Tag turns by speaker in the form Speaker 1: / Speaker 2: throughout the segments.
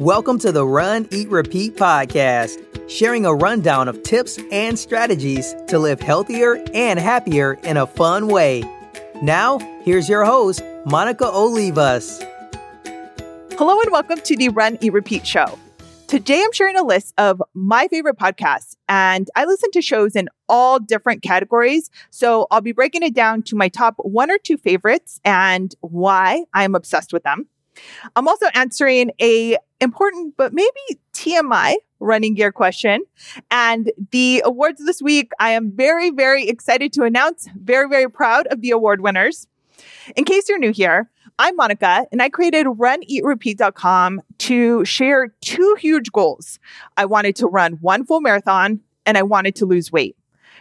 Speaker 1: Welcome to the Run, Eat, Repeat podcast, sharing a rundown of tips and strategies to live healthier and happier in a fun way. Now, here's your host, Monica Olivas.
Speaker 2: Hello and welcome to the Run, Eat, Repeat show. Today I'm sharing a list of my favorite podcasts, and I listen to shows in all different categories. So I'll be breaking it down to my top one or two favorites and why I'm obsessed with them. I'm also answering a important but maybe TMI running gear question. And the awards this week, I am very, very excited to announce, very, very proud of the award winners. In case you're new here, I'm Monica and I created runeatrepeat.com to share two huge goals. I wanted to run one full marathon and I wanted to lose weight.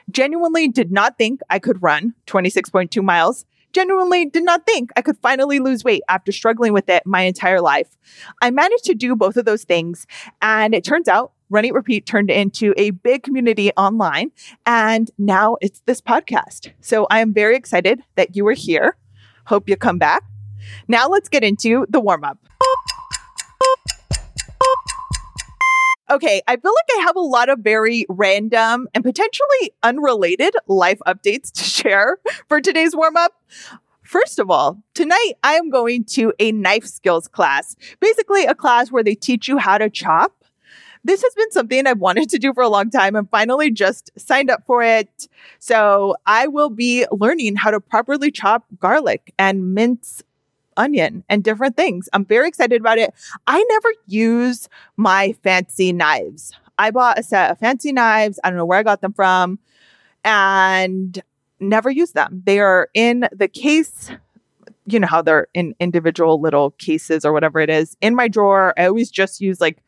Speaker 2: Genuinely did not think I could run 26.2 miles genuinely did not think I could finally lose weight after struggling with it my entire life. I managed to do both of those things, and it turns out Run Eat Repeat turned into a big community online, and now it's this podcast. So I am very excited that you are here. Hope you come back. Now let's get into the warm up. Okay, I feel like I have a lot of very random and potentially unrelated life updates to share for today's warm up. First of all, tonight I am going to a knife skills class, basically a class where they teach you how to chop. This has been something I've wanted to do for a long time and finally just signed up for it. So I will be learning how to properly chop garlic and mince onion and different things. I'm very excited about it. I never use my fancy knives. I bought a set of fancy knives. I don't know where I got them from and never use them. They are in the case. You know how they're in individual little cases or whatever it is in my drawer. I always just use like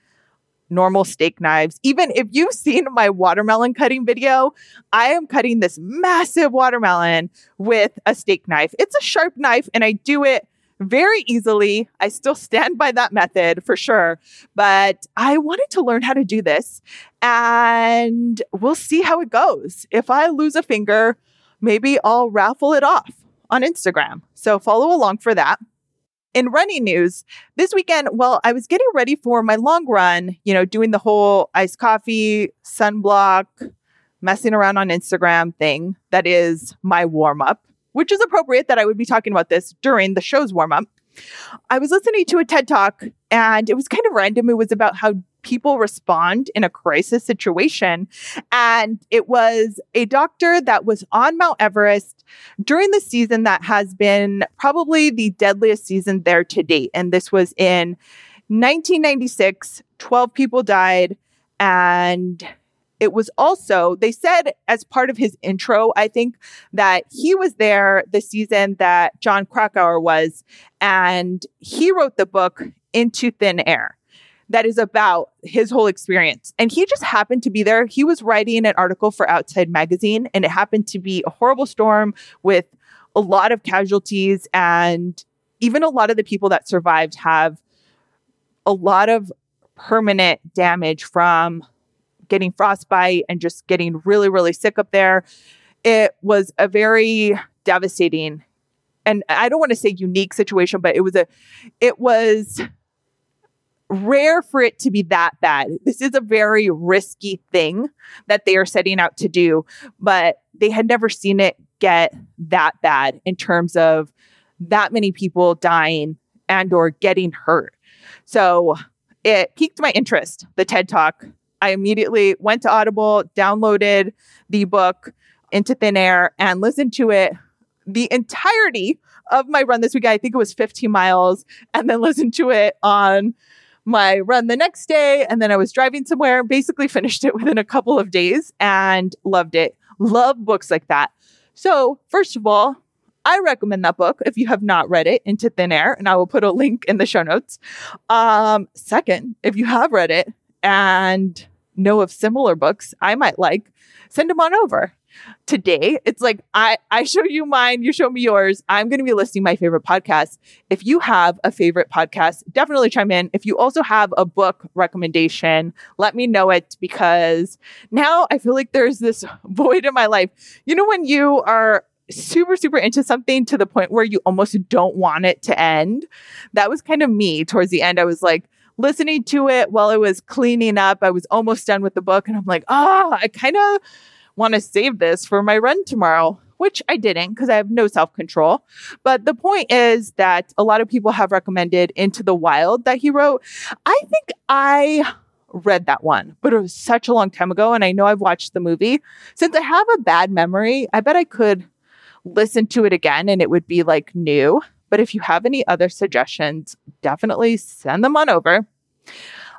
Speaker 2: normal steak knives. Even if you've seen my watermelon cutting video, I am cutting this massive watermelon with a steak knife. It's a sharp knife and I do it very easily. I still stand by that method for sure, but I wanted to learn how to do this and we'll see how it goes. If I lose a finger, maybe I'll raffle it off on Instagram. So follow along for that. In running news, this weekend, well, I was getting ready for my long run, you know, doing the whole iced coffee, sunblock, messing around on Instagram thing that is my warm up which is appropriate that I would be talking about this during the show's warm up. I was listening to a TED talk and it was kind of random. It was about how people respond in a crisis situation. And it was a doctor that was on Mount Everest during the season that has been probably the deadliest season there to date. And this was in 1996. 12 people died and it was also, they said as part of his intro, I think that he was there the season that Jon Krakauer was, and he wrote the book Into Thin Air that is about his whole experience. And he just happened to be there. He was writing an article for Outside Magazine, and it happened to be a horrible storm with a lot of casualties. And even a lot of the people that survived have a lot of permanent damage from getting frostbite and just getting really, really sick up there. It was a very devastating and I don't want to say unique situation, but it was a, it was rare for it to be that bad. This is a very risky thing that they are setting out to do, but they had never seen it get that bad in terms of that many people dying and or getting hurt. So it piqued my interest, the TED Talk I immediately went to Audible, downloaded the book Into Thin Air, and listened to it the entirety of my run this week. I think it was 15 miles, and then listened to it on my run the next day. And then I was driving somewhere, basically finished it within a couple of days and loved it. Love books like that. So, first of all, I recommend that book if you have not read it, Into Thin Air, and I will put a link in the show notes. Um, second, if you have read it and know of similar books I might like, send them on over. Today, it's like I, I show you mine, you show me yours. I'm going to be listing my favorite podcasts. If you have a favorite podcast, definitely chime in. If you also have a book recommendation, let me know it because now I feel like there's this void in my life. You know, when you are super, super into something to the point where you almost don't want it to end. That was kind of me towards the end. I was like, listening to it while I was cleaning up. I was almost done with the book and I'm like, ah, oh, I kind of want to save this for my run tomorrow, which I didn't because I have no self control. But the point is that a lot of people have recommended Into the Wild that he wrote. I think I read that one, but it was such a long time ago. And I know I've watched the movie. Since I have a bad memory, I bet I could listen to it again and it would be like new. But if you have any other suggestions, definitely send them on over.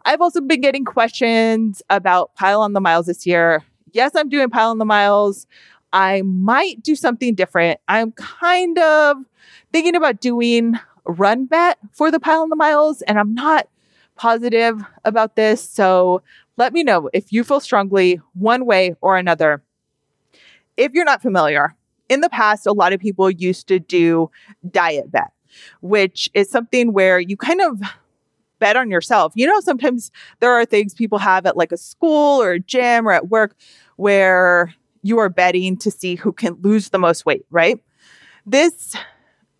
Speaker 2: I've also been getting questions about Pile on the Miles this year. Yes, I'm doing Pile on the Miles. I might do something different. I'm kind of thinking about doing run bet for the Pile on the Miles, and I'm not positive about this. So let me know if you feel strongly one way or another. If you're not familiar, in the past, a lot of people used to do diet bet, which is something where you kind of bet on yourself. You know, sometimes there are things people have at like a school or a gym or at work where you are betting to see who can lose the most weight, right? This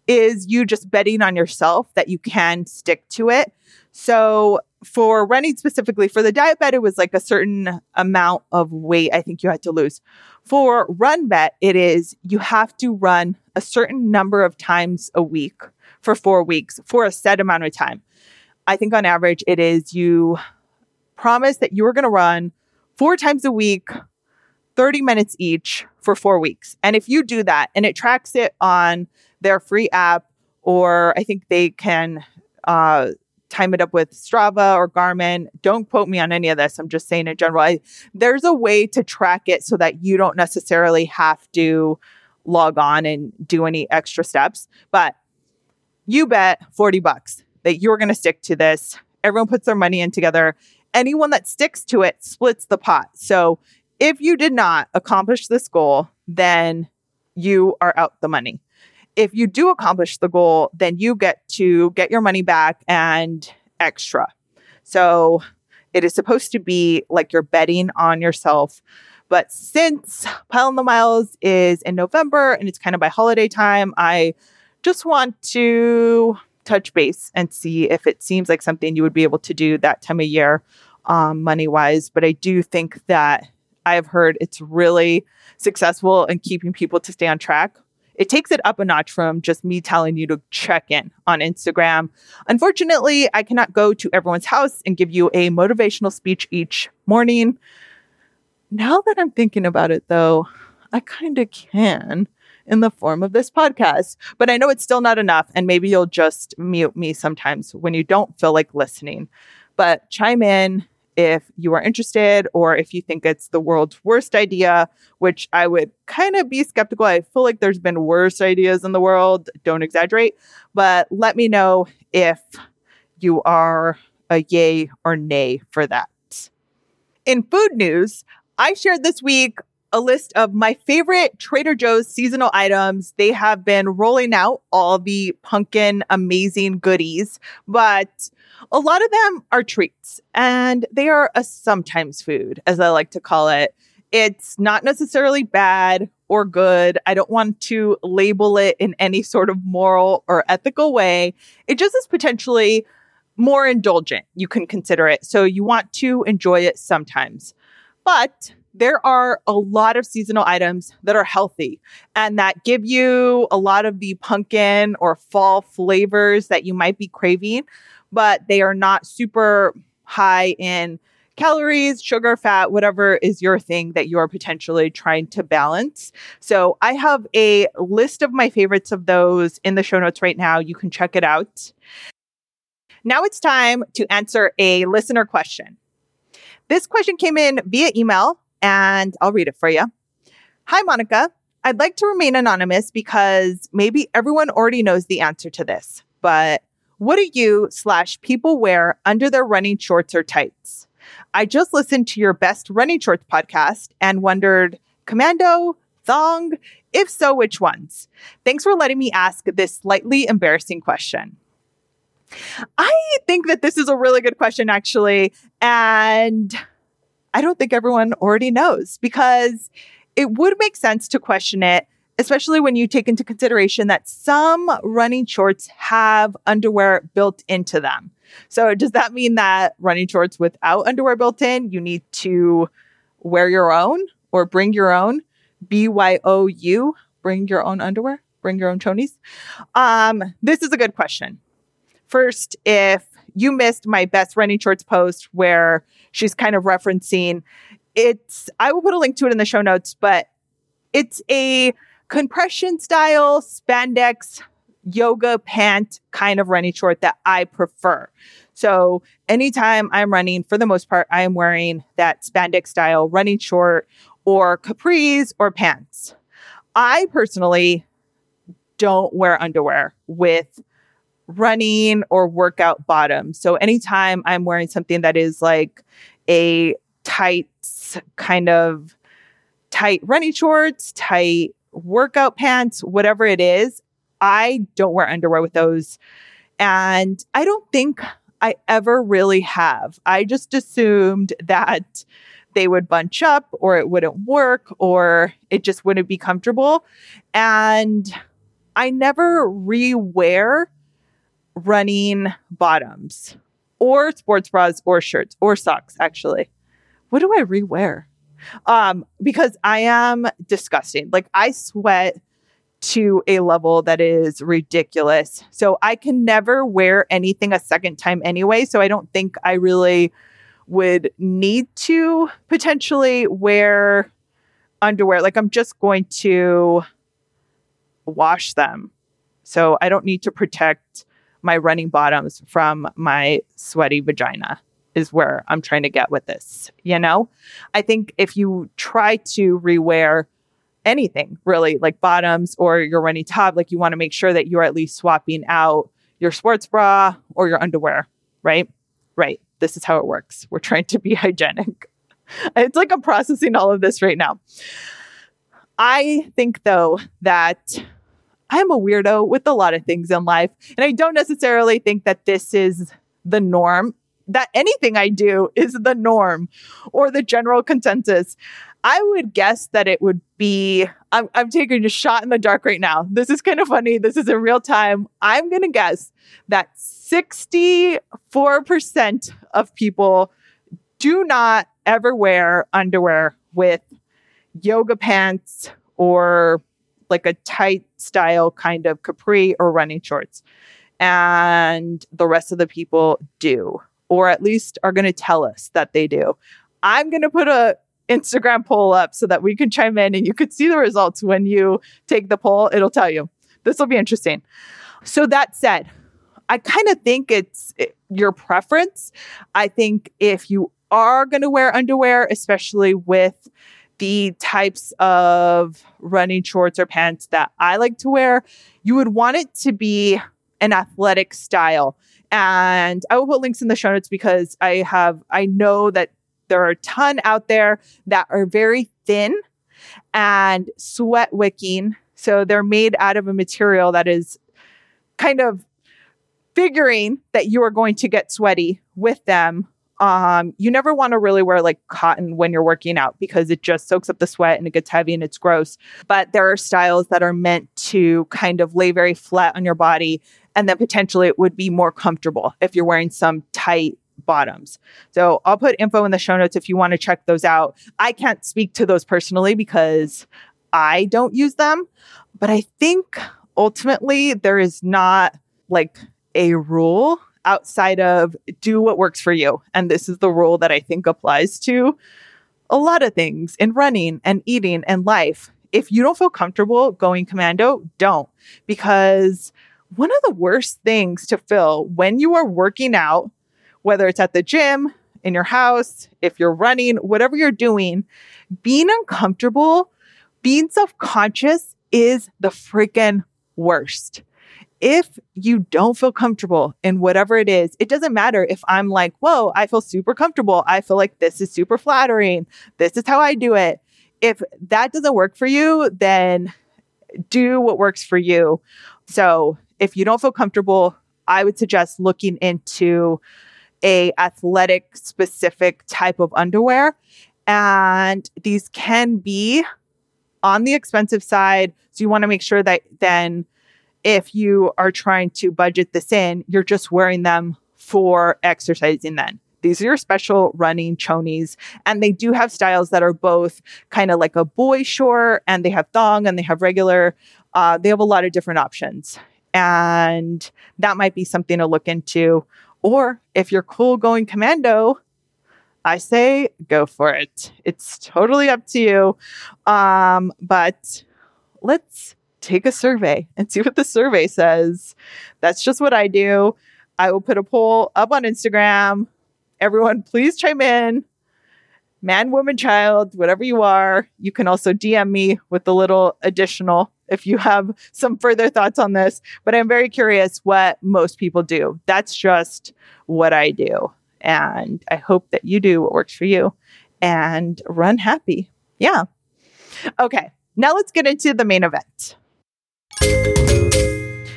Speaker 2: is you just betting on yourself that you can stick to it. So for running specifically for the diet bet, it was like a certain amount of weight I think you had to lose. For run bet, it is you have to run a certain number of times a week for four weeks for a set amount of time. I think on average, it is you promise that you are going to run four times a week, 30 minutes each for four weeks. And if you do that and it tracks it on their free app, or I think they can uh, time it up with Strava or Garmin. Don't quote me on any of this. I'm just saying in general. I, there's a way to track it so that you don't necessarily have to log on and do any extra steps. But you bet 40 bucks that you're going to stick to this. Everyone puts their money in together. Anyone that sticks to it splits the pot. So if you did not accomplish this goal, then you are out the money if you do accomplish the goal, then you get to get your money back and extra. So it is supposed to be like you're betting on yourself. But since Pile on the Miles is in November and it's kind of by holiday time, I just want to touch base and see if it seems like something you would be able to do that time of year, um, money wise. But I do think that I have heard it's really successful in keeping people to stay on track it takes it up a notch from just me telling you to check in on Instagram. Unfortunately, I cannot go to everyone's house and give you a motivational speech each morning. Now that I'm thinking about it, though, I kind of can in the form of this podcast. But I know it's still not enough. And maybe you'll just mute me sometimes when you don't feel like listening. But chime in if you are interested or if you think it's the world's worst idea, which I would kind of be skeptical. I feel like there's been worse ideas in the world. Don't exaggerate, but let me know if you are a yay or nay for that. In food news, I shared this week a list of my favorite Trader Joe's seasonal items. They have been rolling out all the pumpkin amazing goodies, but a lot of them are treats and they are a sometimes food, as I like to call it. It's not necessarily bad or good. I don't want to label it in any sort of moral or ethical way. It just is potentially more indulgent. You can consider it. So you want to enjoy it sometimes. But there are a lot of seasonal items that are healthy and that give you a lot of the pumpkin or fall flavors that you might be craving but they are not super high in calories, sugar, fat, whatever is your thing that you're potentially trying to balance. So I have a list of my favorites of those in the show notes right now. You can check it out. Now it's time to answer a listener question. This question came in via email and I'll read it for you. Hi, Monica. I'd like to remain anonymous because maybe everyone already knows the answer to this, but what do you slash people wear under their running shorts or tights? I just listened to your best running shorts podcast and wondered commando, thong? If so, which ones? Thanks for letting me ask this slightly embarrassing question. I think that this is a really good question, actually. And I don't think everyone already knows because it would make sense to question it especially when you take into consideration that some running shorts have underwear built into them. So, does that mean that running shorts without underwear built in, you need to wear your own or bring your own? B Y O U, bring your own underwear, bring your own chonies? Um, this is a good question. First, if you missed my best running shorts post where she's kind of referencing it's, I will put a link to it in the show notes, but it's a compression style spandex yoga pant kind of running short that I prefer. So anytime I'm running, for the most part, I am wearing that spandex style running short or capris or pants. I personally don't wear underwear with running or workout bottoms. So anytime I'm wearing something that is like a tight kind of tight running shorts, tight workout pants, whatever it is, I don't wear underwear with those. And I don't think I ever really have. I just assumed that they would bunch up or it wouldn't work or it just wouldn't be comfortable. And I never rewear running bottoms or sports bras or shirts or socks, actually. What do I rewear? Um, because I am disgusting. Like I sweat to a level that is ridiculous. So I can never wear anything a second time anyway. So I don't think I really would need to potentially wear underwear. Like I'm just going to wash them. So I don't need to protect my running bottoms from my sweaty vagina is where I'm trying to get with this, you know? I think if you try to rewear anything really like bottoms or your running top, like you want to make sure that you're at least swapping out your sports bra or your underwear, right? Right. This is how it works. We're trying to be hygienic. It's like I'm processing all of this right now. I think though that I'm a weirdo with a lot of things in life. And I don't necessarily think that this is the norm, that anything I do is the norm or the general consensus. I would guess that it would be, I'm, I'm taking a shot in the dark right now. This is kind of funny. This is in real time. I'm going to guess that 64% of people do not ever wear underwear with yoga pants or like a tight style kind of capri or running shorts. And the rest of the people do, or at least are going to tell us that they do. I'm going to put a Instagram poll up so that we can chime in and you could see the results when you take the poll. It'll tell you. This will be interesting. So, that said, I kind of think it's eh, your preference. I think if you are going to wear underwear, especially with the types of running shorts or pants that I like to wear, you would want it to be an athletic style. And I will put links in the show notes because I have, I know that there are a ton out there that are very thin and sweat wicking. So they're made out of a material that is kind of figuring that you are going to get sweaty with them. Um, you never want to really wear like cotton when you're working out because it just soaks up the sweat and it gets heavy and it's gross. But there are styles that are meant to kind of lay very flat on your body and then potentially it would be more comfortable if you're wearing some tight bottoms. So I'll put info in the show notes if you want to check those out. I can't speak to those personally because I don't use them, but I think ultimately there is not like a rule outside of do what works for you. And this is the rule that I think applies to a lot of things in running and eating and life. If you don't feel comfortable going commando, don't. Because one of the worst things to feel when you are working out whether it's at the gym, in your house, if you're running, whatever you're doing, being uncomfortable, being self conscious is the freaking worst. If you don't feel comfortable in whatever it is, it doesn't matter if I'm like, whoa, I feel super comfortable. I feel like this is super flattering. This is how I do it. If that doesn't work for you, then do what works for you. So if you don't feel comfortable, I would suggest looking into a athletic specific type of underwear and these can be on the expensive side So you want to make sure that then if you are trying to budget this in, you're just wearing them for exercising then. These are your special running chonies. And they do have styles that are both kind of like a boy short and they have thong and they have regular. Uh, they have a lot of different options. And that might be something to look into. Or if you're cool going commando, I say go for it. It's totally up to you. Um, but let's take a survey and see what the survey says. That's just what I do. I will put a poll up on Instagram. Everyone, please chime in. Man, woman, child, whatever you are. You can also DM me with a little additional if you have some further thoughts on this. But I'm very curious what most people do. That's just what I do. And I hope that you do what works for you and run happy. Yeah. Okay. Now let's get into the main event.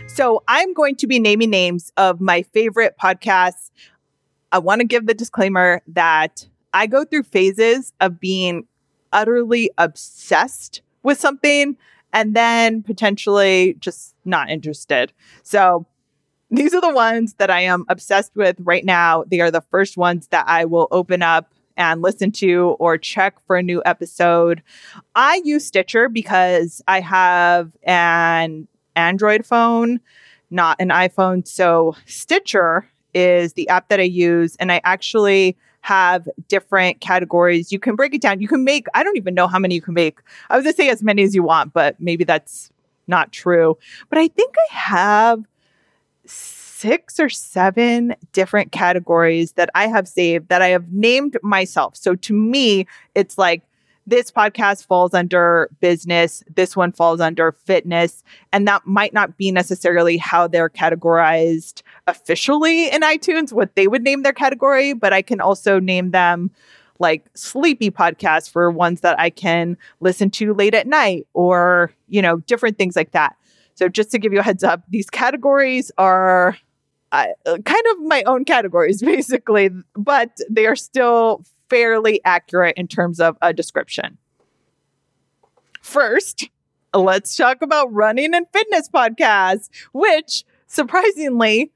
Speaker 2: So I'm going to be naming names of my favorite podcasts. I want to give the disclaimer that I go through phases of being utterly obsessed with something and then potentially just not interested. So these are the ones that I am obsessed with right now. They are the first ones that I will open up and listen to or check for a new episode. I use Stitcher because I have an Android phone, not an iPhone. So Stitcher is the app that I use, and I actually have different categories. You can break it down. You can make, I don't even know how many you can make. I was gonna say as many as you want, but maybe that's not true. But I think I have six or seven different categories that I have saved that I have named myself. So to me, it's like this podcast falls under business, this one falls under fitness, and that might not be necessarily how they're categorized officially in iTunes, what they would name their category, but I can also name them like sleepy podcasts for ones that I can listen to late at night or, you know, different things like that. So just to give you a heads up, these categories are uh, kind of my own categories, basically, but they are still fairly accurate in terms of a description. First, let's talk about running and fitness podcasts, which surprisingly,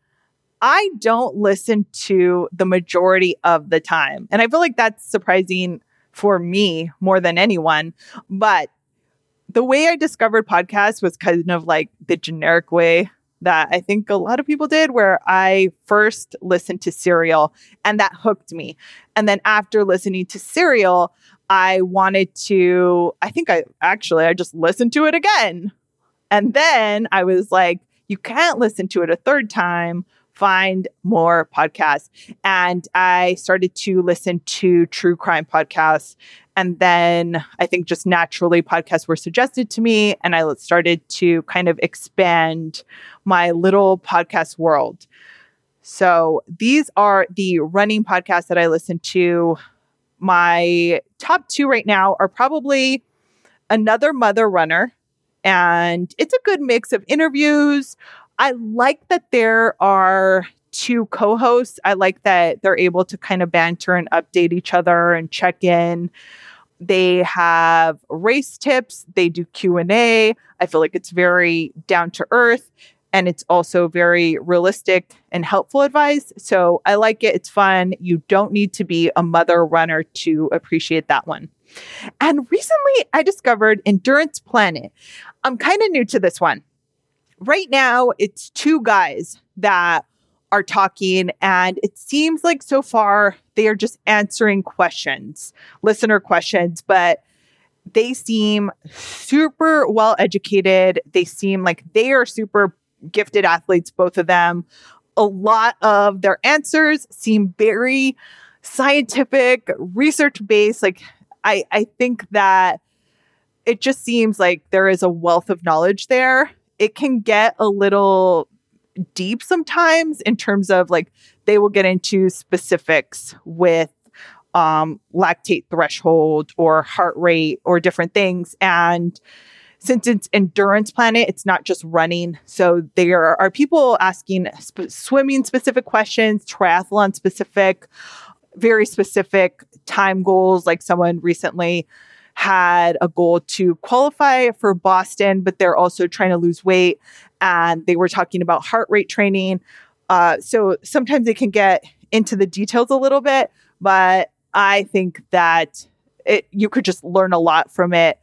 Speaker 2: I don't listen to the majority of the time. And I feel like that's surprising for me more than anyone. But the way I discovered podcasts was kind of like the generic way that I think a lot of people did, where I first listened to Serial and that hooked me. And then after listening to Serial, I wanted to, I think I actually, I just listened to it again. And then I was like, you can't listen to it a third time. Find more podcasts. And I started to listen to true crime podcasts and then I think just naturally podcasts were suggested to me, and I started to kind of expand my little podcast world. So these are the running podcasts that I listen to. My top two right now are probably Another Mother Runner, and it's a good mix of interviews. I like that there are two co-hosts. I like that they're able to kind of banter and update each other and check in. They have race tips, they do Q&A. I feel like it's very down to earth and it's also very realistic and helpful advice. So I like it. It's fun. You don't need to be a mother runner to appreciate that one. And recently I discovered Endurance Planet. I'm kind of new to this one. Right now, it's two guys that are talking, and it seems like so far they are just answering questions, listener questions, but they seem super well educated. They seem like they are super gifted athletes, both of them. A lot of their answers seem very scientific, research based. Like, I, I think that it just seems like there is a wealth of knowledge there. It can get a little deep sometimes in terms of like they will get into specifics with um, lactate threshold or heart rate or different things. And since it's endurance planet, it's not just running. So there are people asking sp- swimming specific questions, triathlon specific, very specific time goals. Like someone recently had a goal to qualify for Boston, but they're also trying to lose weight. And they were talking about heart rate training. Uh, so sometimes they can get into the details a little bit, but I think that it, you could just learn a lot from it.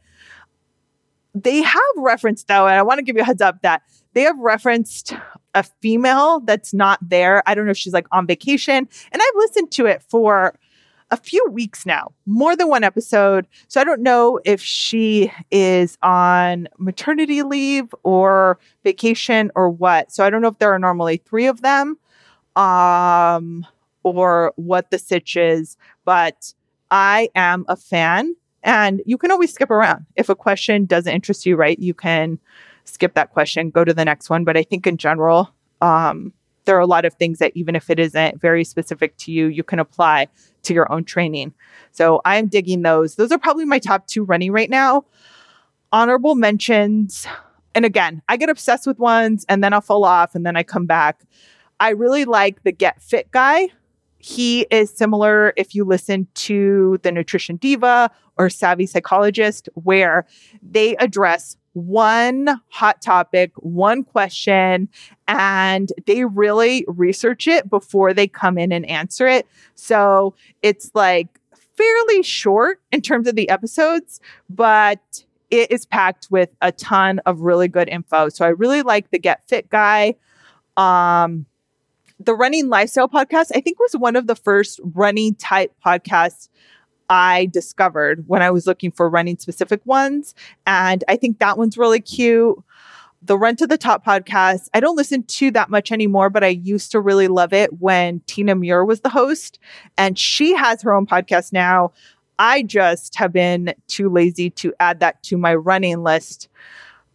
Speaker 2: They have referenced, though, and I want to give you a heads up that they have referenced a female that's not there. I don't know if she's like on vacation. And I've listened to it for a few weeks now, more than one episode. So I don't know if she is on maternity leave or vacation or what. So I don't know if there are normally three of them um, or what the sitch is, but I am a fan. And you can always skip around. If a question doesn't interest you, right, you can skip that question, go to the next one. But I think in general, um, there are a lot of things that even if it isn't very specific to you, you can apply to your own training. So I'm digging those. Those are probably my top two running right now. Honorable mentions. And again, I get obsessed with ones and then I'll fall off and then I come back. I really like the Get Fit guy. He is similar if you listen to the Nutrition Diva or Savvy Psychologist, where they address one hot topic, one question, and they really research it before they come in and answer it. So it's like fairly short in terms of the episodes, but it is packed with a ton of really good info. So I really like the Get Fit guy. Um, the Running Lifestyle podcast, I think, was one of the first running type podcasts I discovered when I was looking for running specific ones. And I think that one's really cute. The Run to the Top podcast, I don't listen to that much anymore, but I used to really love it when Tina Muir was the host. And she has her own podcast now. I just have been too lazy to add that to my running list.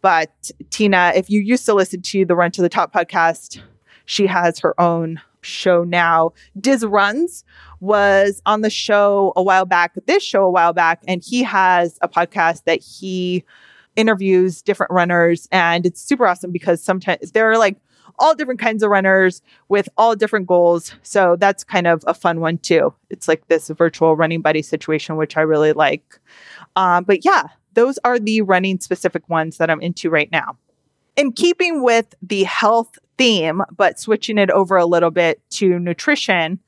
Speaker 2: But Tina, if you used to listen to the Run to the Top podcast, she has her own show now. Diz Runs was on the show a while back, this show a while back, and he has a podcast that he interviews different runners. And it's super awesome because sometimes there are like all different kinds of runners with all different goals. So that's kind of a fun one too. It's like this virtual running buddy situation, which I really like. Um, but yeah, those are the running specific ones that I'm into right now. In keeping with the health theme, but switching it over a little bit to nutrition,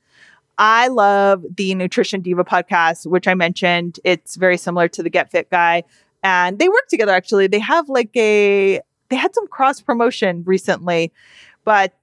Speaker 2: I love the Nutrition Diva podcast, which I mentioned. It's very similar to the Get Fit guy. And they work together actually. They have like a, they had some cross promotion recently, but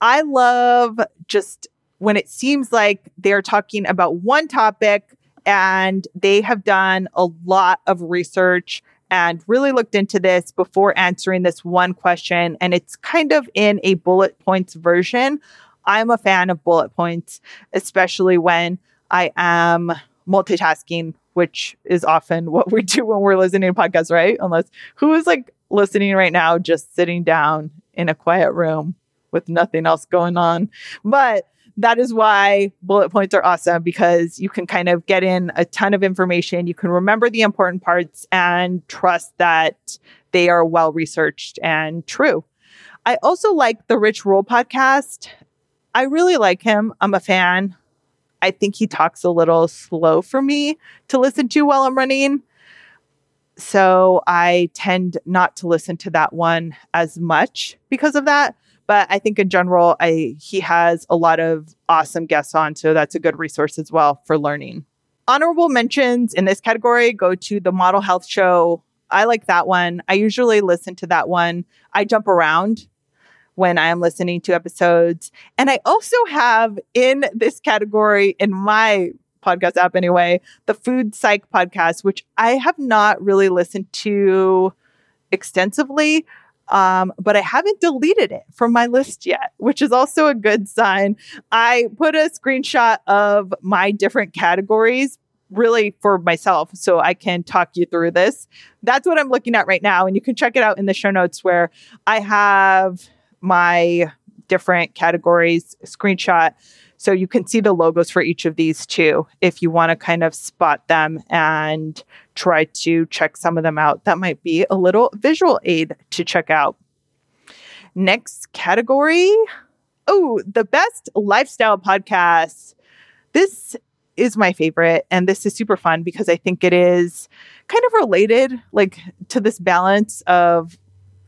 Speaker 2: I love just when it seems like they're talking about one topic and they have done a lot of research and really looked into this before answering this one question. And it's kind of in a bullet points version I'm a fan of bullet points, especially when I am multitasking, which is often what we do when we're listening to podcasts, right? Unless who is like listening right now, just sitting down in a quiet room with nothing else going on. But that is why bullet points are awesome because you can kind of get in a ton of information. You can remember the important parts and trust that they are well researched and true. I also like the Rich Roll podcast. I really like him. I'm a fan. I think he talks a little slow for me to listen to while I'm running. So I tend not to listen to that one as much because of that. But I think in general, I he has a lot of awesome guests on. So that's a good resource as well for learning. Honorable mentions in this category go to the Model Health Show. I like that one. I usually listen to that one. I jump around when I am listening to episodes. And I also have in this category in my podcast app anyway, the Food Psych podcast, which I have not really listened to extensively. Um, but I haven't deleted it from my list yet, which is also a good sign. I put a screenshot of my different categories really for myself so I can talk you through this. That's what I'm looking at right now. And you can check it out in the show notes where I have my different categories screenshot so you can see the logos for each of these too if you want to kind of spot them and try to check some of them out. That might be a little visual aid to check out. Next category. Oh, the best lifestyle podcasts. This is my favorite. And this is super fun because I think it is kind of related like to this balance of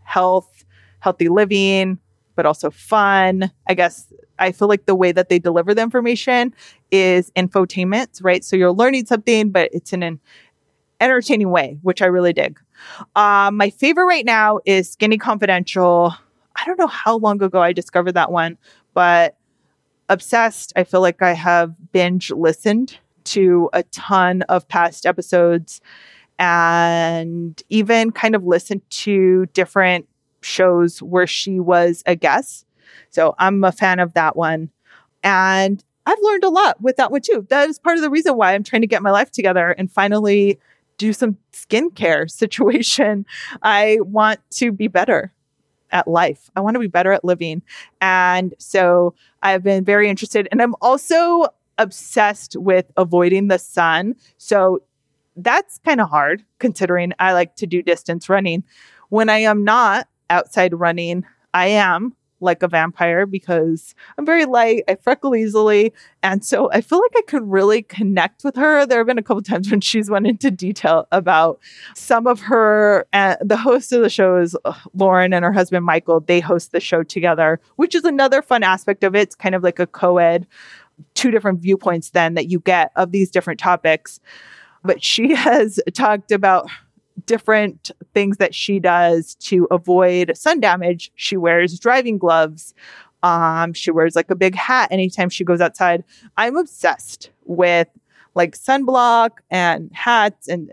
Speaker 2: health, healthy living, but also fun. I guess I feel like the way that they deliver the information is infotainment, right? So you're learning something, but it's in an entertaining way, which I really dig. Um, my favorite right now is Skinny Confidential. I don't know how long ago I discovered that one, but obsessed. I feel like I have binge listened to a ton of past episodes and even kind of listened to different shows where she was a guest. So I'm a fan of that one. And I've learned a lot with that one too. That is part of the reason why I'm trying to get my life together and finally do some skincare situation. I want to be better at life. I want to be better at living. And so I've been very interested. And I'm also obsessed with avoiding the sun. So that's kind of hard considering I like to do distance running. When I am not outside running, I am like a vampire because I'm very light, I freckle easily, and so I feel like I could really connect with her. There have been a couple times when she's went into detail about some of her. Uh, the host of the show is uh, Lauren and her husband Michael. They host the show together, which is another fun aspect of it. It's kind of like a co-ed, two different viewpoints then that you get of these different topics. But she has talked about different things that she does to avoid sun damage. She wears driving gloves. Um, she wears like a big hat anytime she goes outside. I'm obsessed with like sunblock and hats and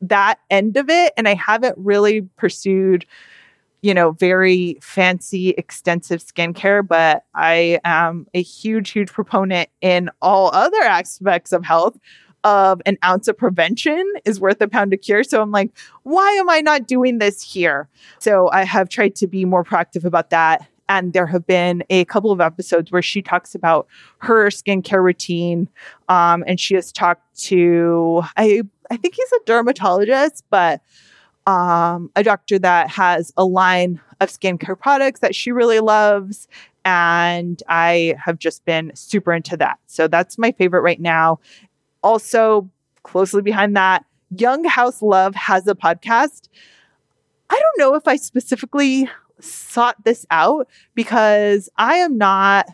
Speaker 2: that end of it. And I haven't really pursued, you know, very fancy, extensive skincare, but I am a huge, huge proponent in all other aspects of health of an ounce of prevention is worth a pound of cure. So I'm like, why am I not doing this here? So I have tried to be more proactive about that. And there have been a couple of episodes where she talks about her skincare routine. Um, and she has talked to, I, I think he's a dermatologist, but um, a doctor that has a line of skincare products that she really loves. And I have just been super into that. So that's my favorite right now. Also, closely behind that, Young House Love has a podcast. I don't know if I specifically sought this out because I am not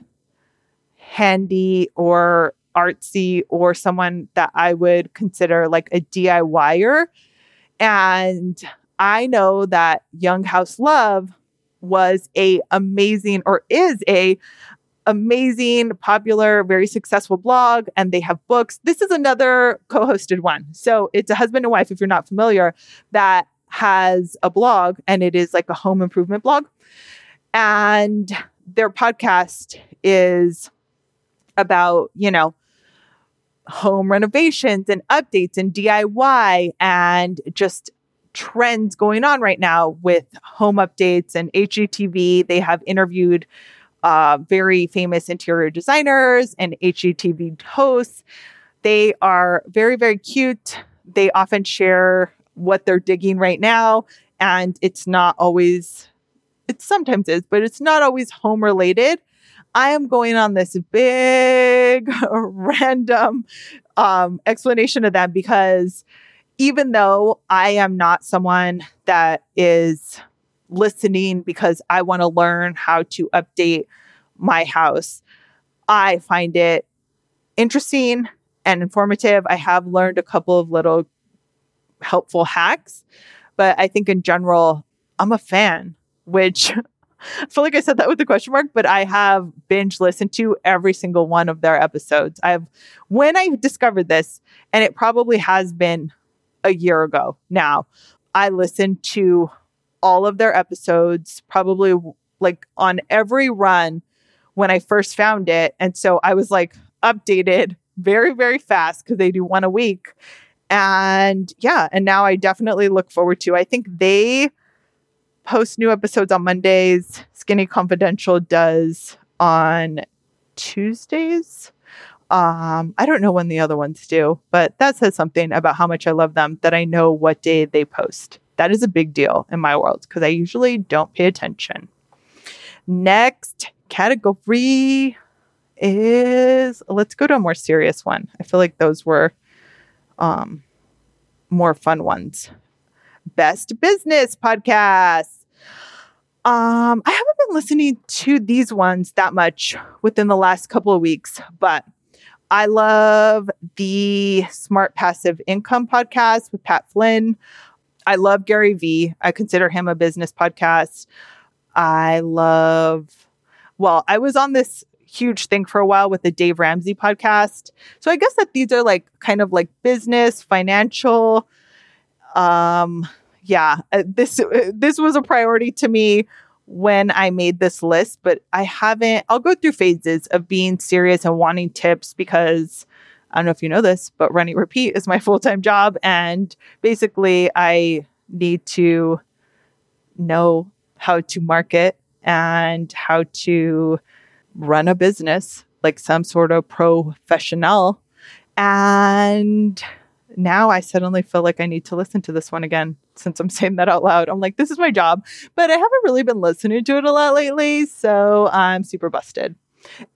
Speaker 2: handy or artsy or someone that I would consider like a DIYer. And I know that Young House Love was a amazing or is a amazing, popular, very successful blog, and they have books. This is another co hosted one. So it's a husband and wife, if you're not familiar, that has a blog, and it is like a home improvement blog. And their podcast is about, you know, home renovations and updates and DIY and just trends going on right now with home updates and HGTV. They have interviewed uh, very famous interior designers and HGTV hosts. They are very, very cute. They often share what they're digging right now. And it's not always, it sometimes is, but it's not always home related. I am going on this big random um, explanation of them because even though I am not someone that is listening because I want to learn how to update my house. I find it interesting and informative. I have learned a couple of little helpful hacks, but I think in general, I'm a fan, which I feel like I said that with a question mark, but I have binge listened to every single one of their episodes. I've, when I discovered this, and it probably has been a year ago now, I listened to all of their episodes, probably like on every run when I first found it. And so I was like updated very, very fast because they do one a week. And yeah, and now I definitely look forward to. I think they post new episodes on Mondays. Skinny Confidential does on Tuesdays. Um, I don't know when the other ones do, but that says something about how much I love them that I know what day they post. That is a big deal in my world because I usually don't pay attention. Next category is let's go to a more serious one. I feel like those were um more fun ones. Best business podcast. Um, I haven't been listening to these ones that much within the last couple of weeks, but I love the Smart Passive Income podcast with Pat Flynn. I love Gary Vee. I consider him a business podcast. I love, well, I was on this huge thing for a while with the Dave Ramsey podcast. So I guess that these are like kind of like business, financial. Um, yeah, uh, this uh, this was a priority to me when I made this list, but I haven't. I'll go through phases of being serious and wanting tips because I don't know if you know this, but Run Eat Repeat is my full time job, and basically I need to know how to market and how to run a business like some sort of professional. And now I suddenly feel like I need to listen to this one again since I'm saying that out loud. I'm like, this is my job, but I haven't really been listening to it a lot lately. So I'm super busted.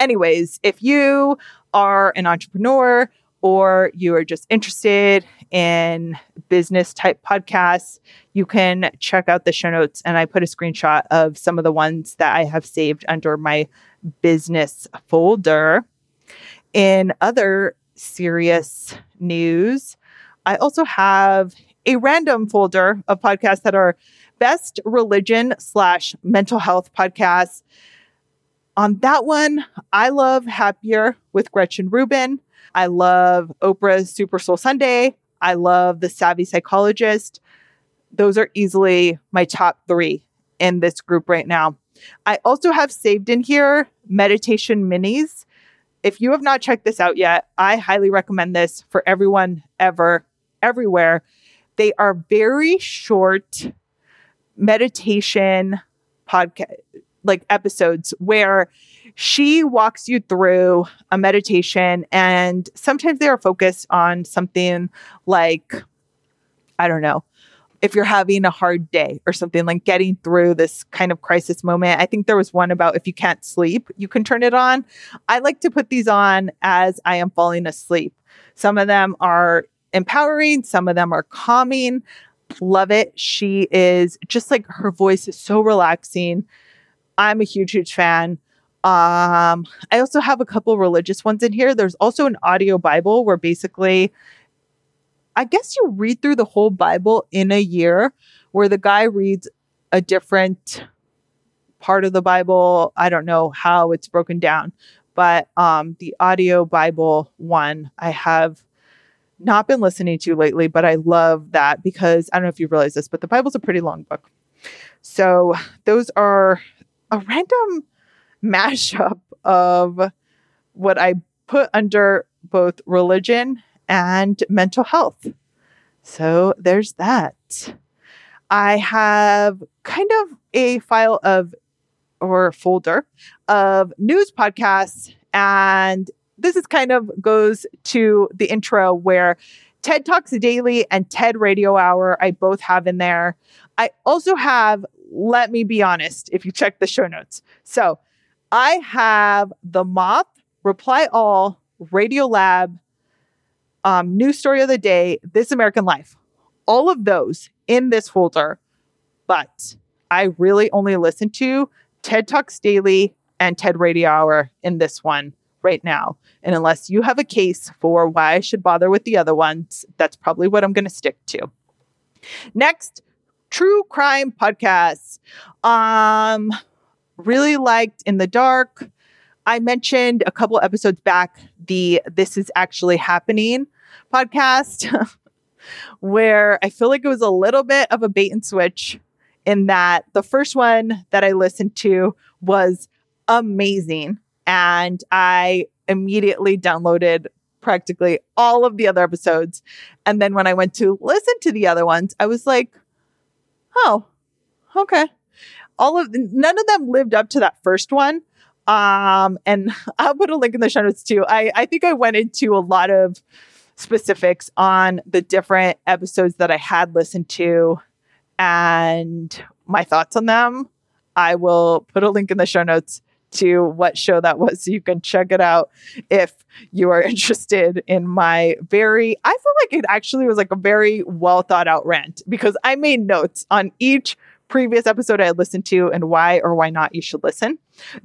Speaker 2: Anyways, if you are an entrepreneur or you are just interested in business type podcasts, you can check out the show notes. And I put a screenshot of some of the ones that I have saved under my business folder. In other serious news, I also have a random folder of podcasts that are best religion slash mental health podcasts. On that one, I love Happier with Gretchen Rubin. I love Oprah's Super Soul Sunday. I love The Savvy Psychologist. Those are easily my top three in this group right now. I also have saved in here meditation minis. If you have not checked this out yet, I highly recommend this for everyone ever, everywhere. They are very short meditation podcast like episodes where she walks you through a meditation and sometimes they are focused on something like I don't know, if you're having a hard day or something like getting through this kind of crisis moment. I think there was one about if you can't sleep, you can turn it on. I like to put these on as I am falling asleep. Some of them are empowering, some of them are calming. Love it. She is just like her voice is so relaxing. I'm a huge, huge fan. Um, I also have a couple religious ones in here. There's also an audio Bible where basically, I guess you read through the whole Bible in a year, where the guy reads a different part of the Bible. I don't know how it's broken down, but um, the audio Bible one I have not been listening to lately, but I love that because I don't know if you realize this, but the Bible's a pretty long book. So those are a random mashup of what I put under both religion and mental health. So there's that. I have kind of a file of or folder of news podcasts and this is kind of goes to the intro where TED Talks Daily and TED Radio Hour I both have in there. I also have let me be honest if you check the show notes. So I have The Moth, Reply All, Radiolab, um, News Story of the Day, This American Life. All of those in this folder. But I really only listen to TED Talks Daily and TED Radio Hour in this one right now. And unless you have a case for why I should bother with the other ones, that's probably what I'm going to stick to. Next, true crime podcasts. Um, really liked In the Dark. I mentioned a couple episodes back the This Is Actually Happening podcast, where I feel like it was a little bit of a bait and switch in that the first one that I listened to was amazing. And I immediately downloaded practically all of the other episodes. And then when I went to listen to the other ones, I was like, oh, okay. All of none of them lived up to that first one. Um, and I'll put a link in the show notes too. I, I think I went into a lot of specifics on the different episodes that I had listened to and my thoughts on them. I will put a link in the show notes to what show that was. So you can check it out if you are interested in my very, I feel like it actually was like a very well thought out rant because I made notes on each previous episode I listened to and why or why not you should listen.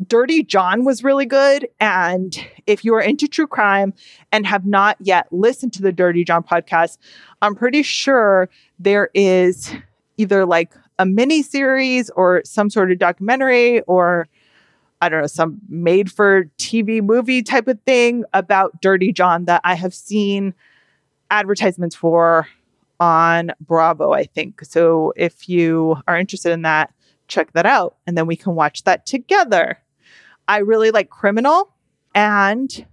Speaker 2: Dirty John was really good. And if you are into true crime and have not yet listened to the Dirty John podcast, I'm pretty sure there is either like a mini series or some sort of documentary or I don't know, some made for TV movie type of thing about Dirty John that I have seen advertisements for on Bravo, I think. So if you are interested in that, check that out and then we can watch that together. I really like Criminal and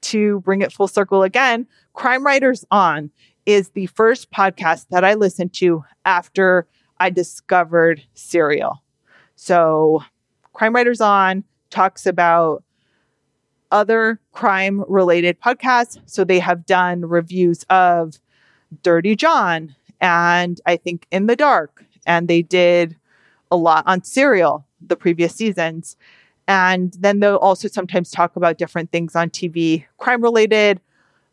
Speaker 2: to bring it full circle again, Crime Writers On is the first podcast that I listened to after I discovered Serial. So, Crime Writers On talks about other crime related podcasts. So, they have done reviews of Dirty John and I think In the Dark, and they did a lot on Serial the previous seasons. And then they'll also sometimes talk about different things on TV, crime related.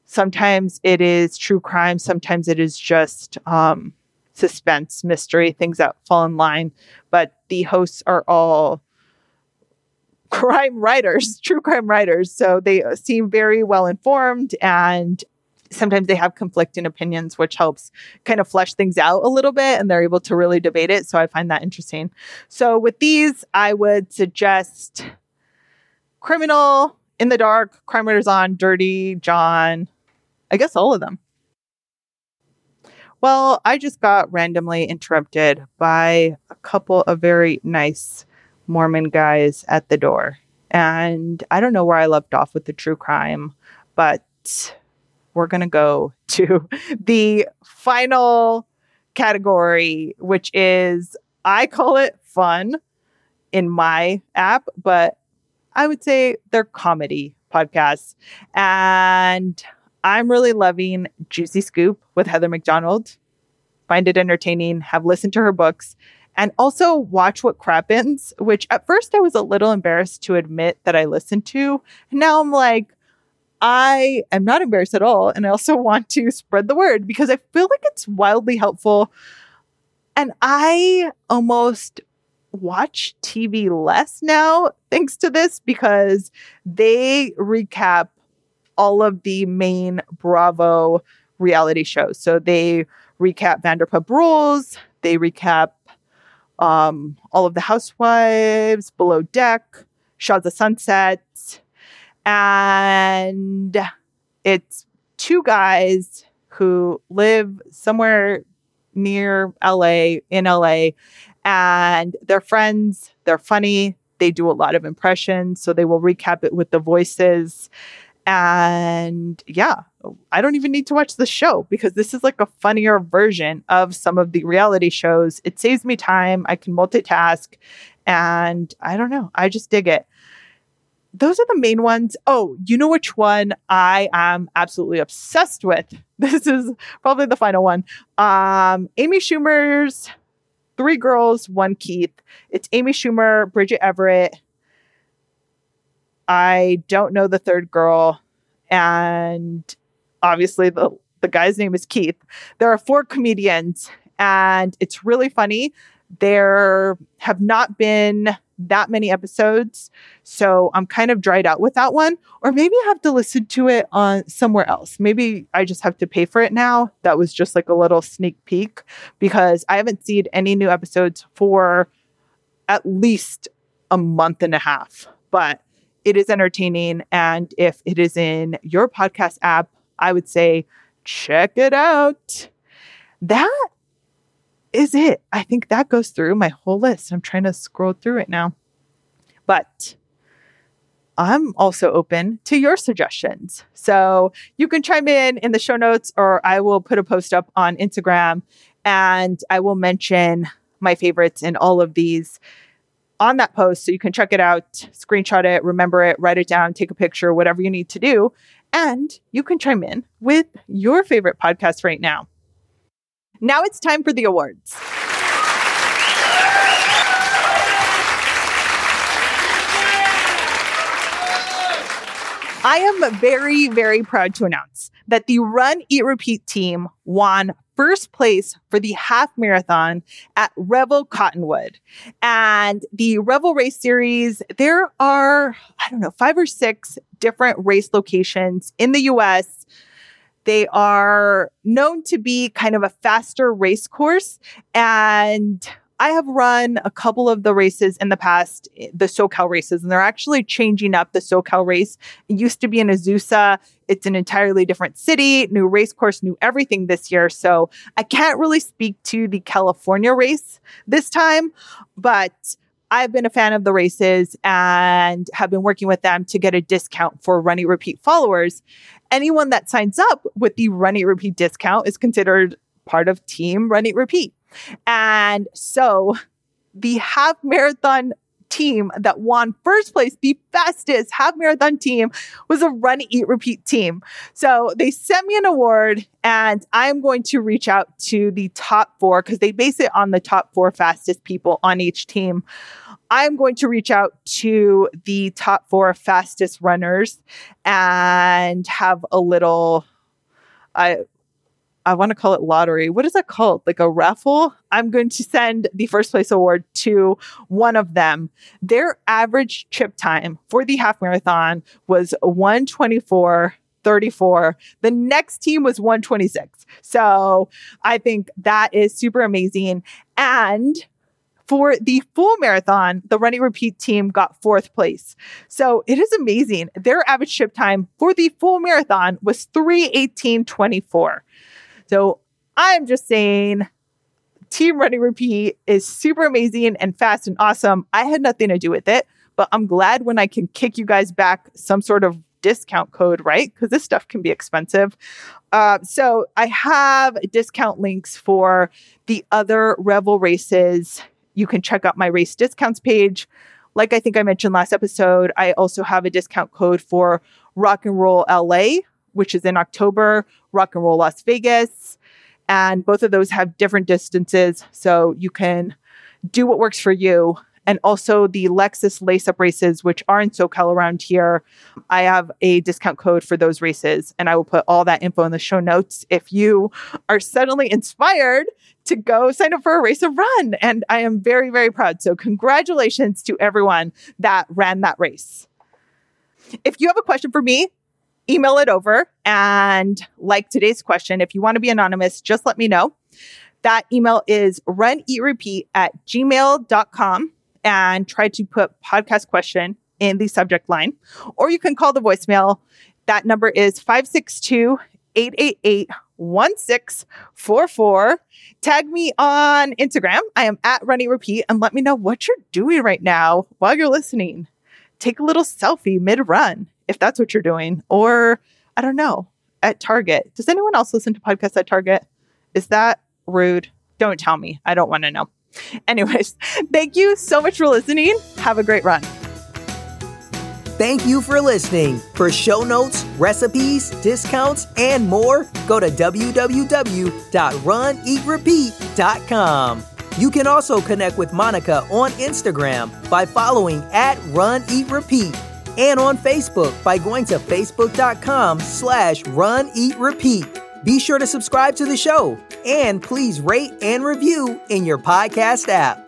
Speaker 2: Sometimes it is true crime. Sometimes it is just um, suspense, mystery, things that fall in line. But the hosts are all crime writers, true crime writers. So they seem very well informed and sometimes they have conflicting opinions, which helps kind of flesh things out a little bit and they're able to really debate it. So I find that interesting. So with these, I would suggest Criminal, In the Dark, Crime Writers On, Dirty, John, I guess all of them. Well, I just got randomly interrupted by a couple of very nice Mormon guys at the door. And I don't know where I left off with the true crime, but we're going to go to the final category, which is I call it fun in my app, but I would say they're comedy podcasts. And I'm really loving Juicy Scoop with Heather McDonald. Find it entertaining, have listened to her books, and also watch What Crappens, which at first I was a little embarrassed to admit that I listened to. And now I'm like, I am not embarrassed at all. And I also want to spread the word because I feel like it's wildly helpful. And I almost watch TV less now thanks to this because they recap all of the main Bravo reality shows. So they recap Vanderpump Rules, they recap um, all of the Housewives, Below Deck, Shahs of Sunset, and it's two guys who live somewhere near LA, in LA, and they're friends, they're funny, they do a lot of impressions, so they will recap it with the voices. And yeah, I don't even need to watch the show because this is like a funnier version of some of the reality shows. It saves me time. I can multitask. And I don't know. I just dig it those are the main ones. Oh, you know which one I am absolutely obsessed with? This is probably the final one. Um, Amy Schumer's Three Girls, One Keith. It's Amy Schumer, Bridget Everett. I don't know the third girl. And obviously, the, the guy's name is Keith. There are four comedians, and it's really funny. There have not been that many episodes. So I'm kind of dried out with that one. Or maybe I have to listen to it on somewhere else. Maybe I just have to pay for it now. That was just like a little sneak peek because I haven't seen any new episodes for at least a month and a half. But it is entertaining. And if it is in your podcast app, I would say check it out. That is it. I think that goes through my whole list. I'm trying to scroll through it now. But I'm also open to your suggestions. So you can chime in in the show notes, or I will put a post up on Instagram and I will mention my favorites in all of these on that post. So you can check it out, screenshot it, remember it, write it down, take a picture, whatever you need to do. And you can chime in with your favorite podcast right now. Now it's time for the awards. I am very, very proud to announce that the Run Eat Repeat team won first place for the half marathon at Revel Cottonwood. And the Revel Race Series, there are, I don't know, five or six different race locations in the US. They are known to be kind of a faster race course and I have run a couple of the races in the past, the SoCal races, and they're actually changing up the SoCal race. It used to be in Azusa. It's an entirely different city, new race course, new everything this year. So I can't really speak to the California race this time, but I've been a fan of the races and have been working with them to get a discount for Run Eat Repeat followers. Anyone that signs up with the Run Eat Repeat discount is considered part of Team Run Eat Repeat. And so the half marathon team that won first place, the fastest half marathon team, was a run, eat, repeat team. So they sent me an award, and I'm going to reach out to the top four because they base it on the top four fastest people on each team. I'm going to reach out to the top four fastest runners and have a little. I I want to call it lottery. What is that called? Like a raffle? I'm going to send the first place award to one of them. Their average trip time for the half marathon was 124. 34. The next team was 126. So I think that is super amazing. And for the full marathon, the Run Eat Repeat team got fourth place. So it is amazing. Their average trip time for the full marathon was 318.24. So I'm just saying, Team Run Eat Repeat is super amazing and fast and awesome. I had nothing to do with it, but I'm glad when I can kick you guys back some sort of discount code, right? Because this stuff can be expensive. Uh, so I have discount links for the other Revel races. You can check out my race discounts page. Like I think I mentioned last episode, I also have a discount code for Rock and Roll LA, which is in October, Rock and Roll Las Vegas. And both of those have different distances. So you can do what works for you. And also the Lexus Lace Up races, which are in SoCal around here. I have a discount code for those races, and I will put all that info in the show notes if you are suddenly inspired to go sign up for a race or run. And I am very, very proud. So, congratulations to everyone that ran that race. If you have a question for me, email it over. And like today's question, if you want to be anonymous, just let me know. That email is runeatrepeat at gmail.com and try to put podcast question in the subject line. Or you can call the voicemail. That number is 562 888 1644. Tag me on Instagram. I am at Run Eat Repeat and let me know what you're doing right now while you're listening. Take a little selfie mid run if that's what you're doing. Or I don't know, at Target. Does anyone else listen to podcasts at Target? Is that rude? Don't tell me. I don't want to know. Anyways, thank you so much for listening. Have a great run.
Speaker 1: Thank you for listening. For show notes, recipes, discounts, and more, go to www.runeatrepeat.com. You can also connect with Monica on Instagram by following at Run Eat Repeat and on Facebook by going to facebook.com slash run eat repeat. Be sure to subscribe to the show and please rate and review in your podcast app.